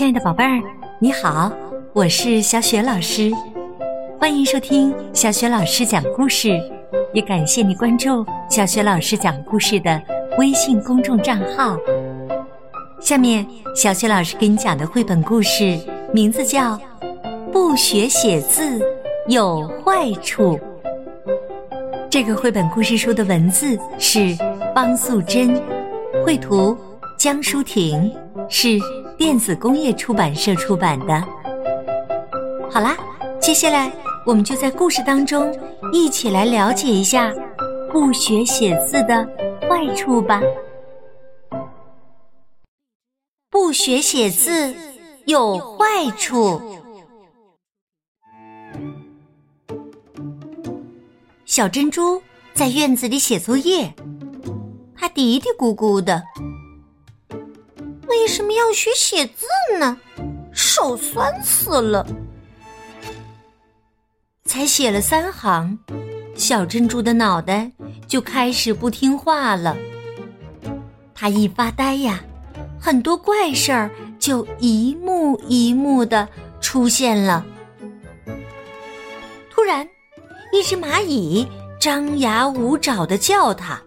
亲爱的宝贝儿，你好，我是小雪老师，欢迎收听小雪老师讲故事，也感谢你关注小雪老师讲故事的微信公众账号。下面，小雪老师给你讲的绘本故事名字叫《不学写字有坏处》。这个绘本故事书的文字是方素珍，绘图江舒婷，是。电子工业出版社出版的。好啦，接下来我们就在故事当中一起来了解一下不学写字的坏处吧。不学写字有坏处。小珍珠在院子里写作业，它嘀嘀咕咕的。为什么要学写字呢？手酸死了！才写了三行，小珍珠的脑袋就开始不听话了。他一发呆呀，很多怪事儿就一幕一幕的出现了。突然，一只蚂蚁张牙舞爪的叫他：“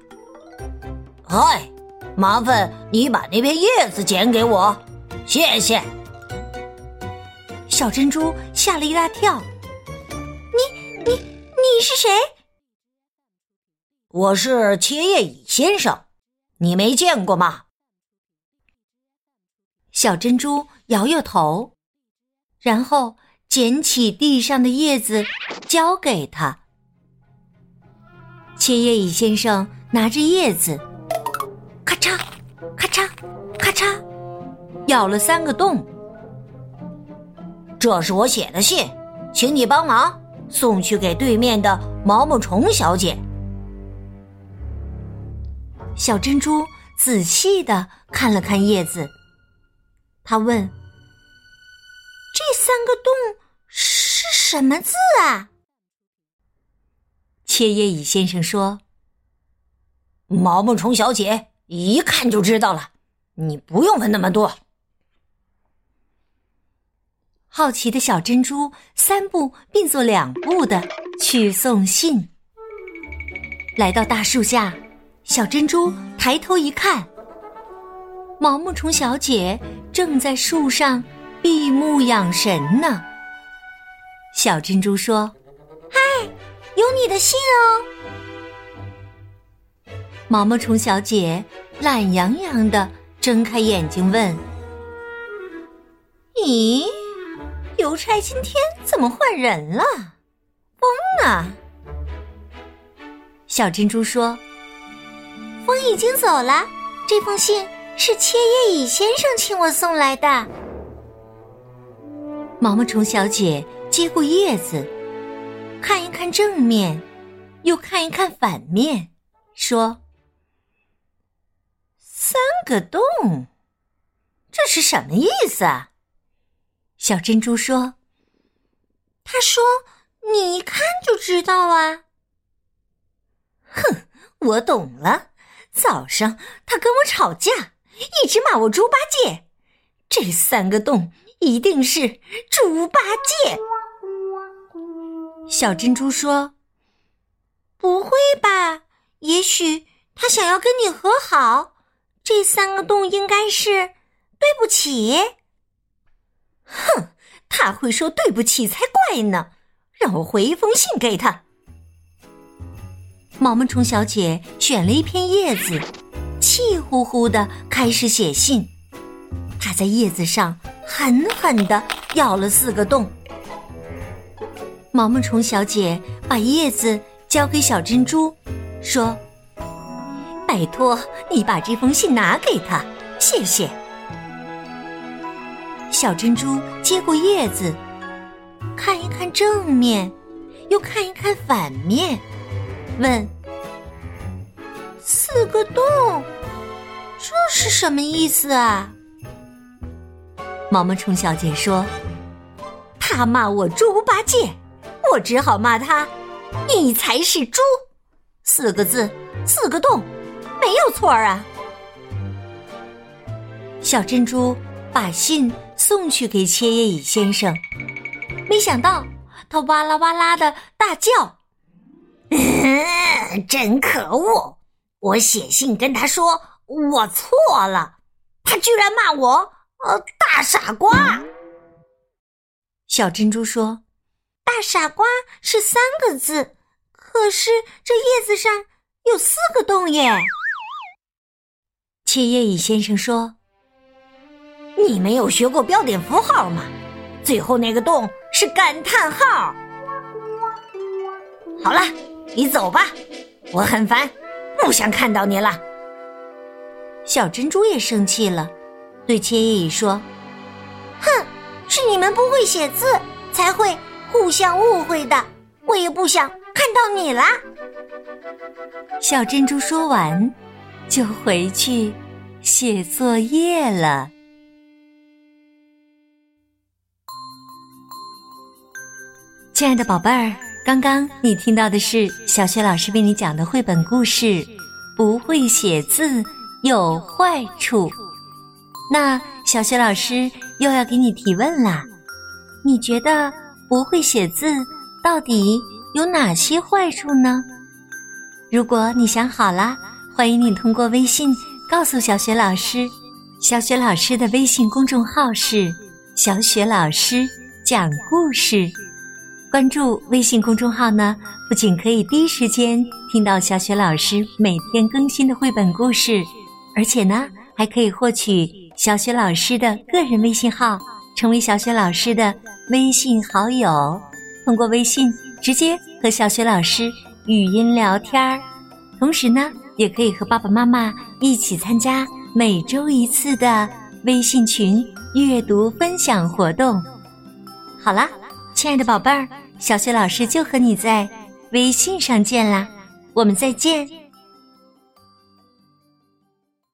嗨！”麻烦你把那片叶子捡给我，谢谢。小珍珠吓了一大跳。你、你、你是谁？我是切叶蚁先生，你没见过吗？小珍珠摇摇头，然后捡起地上的叶子，交给他。切叶蚁先生拿着叶子。咔嚓，咔嚓，咬了三个洞。这是我写的信，请你帮忙送去给对面的毛毛虫小姐。小珍珠仔细的看了看叶子，他问：“这三个洞是什么字啊？”切叶蚁先生说：“毛毛虫小姐。”一看就知道了，你不用问那么多。好奇的小珍珠三步并作两步的去送信，来到大树下，小珍珠抬头一看，毛毛虫小姐正在树上闭目养神呢。小珍珠说：“嗨，有你的信哦。”毛毛虫小姐懒洋洋的睁开眼睛问：“咦，邮差今天怎么换人了？风呢？”小珍珠说：“风已经走了，这封信是切叶蚁先生请我送来的。”毛毛虫小姐接过叶子，看一看正面，又看一看反面，说。三个洞，这是什么意思啊？小珍珠说：“他说你一看就知道啊。”哼，我懂了。早上他跟我吵架，一直骂我猪八戒。这三个洞一定是猪八戒。小珍珠说：“不会吧？也许他想要跟你和好。”这三个洞应该是对不起。哼，他会说对不起才怪呢！让我回一封信给他。毛毛虫小姐选了一片叶子，气呼呼的开始写信。她在叶子上狠狠的咬了四个洞。毛毛虫小姐把叶子交给小珍珠，说。拜托，你把这封信拿给他，谢谢。小珍珠接过叶子，看一看正面，又看一看反面，问：“四个洞，这是什么意思啊？”毛毛虫小姐说：“他骂我猪八戒，我只好骂他，你才是猪。四个字，四个洞。”没有错啊！小珍珠把信送去给切叶蚁先生。没想到他哇啦哇啦的大叫：“ 真可恶！我写信跟他说我错了，他居然骂我呃大傻瓜。”小珍珠说：“大傻瓜是三个字，可是这叶子上有四个洞耶。”切叶蚁先生说：“你没有学过标点符号吗？最后那个洞是感叹号。”好了，你走吧，我很烦，不想看到你了。小珍珠也生气了，对切叶蚁说：“哼，是你们不会写字，才会互相误会的。我也不想看到你啦。”小珍珠说完，就回去。写作业了，亲爱的宝贝儿，刚刚你听到的是小雪老师为你讲的绘本故事《不会写字有坏处》。那小雪老师又要给你提问啦，你觉得不会写字到底有哪些坏处呢？如果你想好了，欢迎你通过微信。告诉小雪老师，小雪老师的微信公众号是“小雪老师讲故事”。关注微信公众号呢，不仅可以第一时间听到小雪老师每天更新的绘本故事，而且呢，还可以获取小雪老师的个人微信号，成为小雪老师的微信好友，通过微信直接和小雪老师语音聊天儿。同时呢。也可以和爸爸妈妈一起参加每周一次的微信群阅读分享活动。好啦，亲爱的宝贝儿，小雪老师就和你在微信上见啦，我们再见。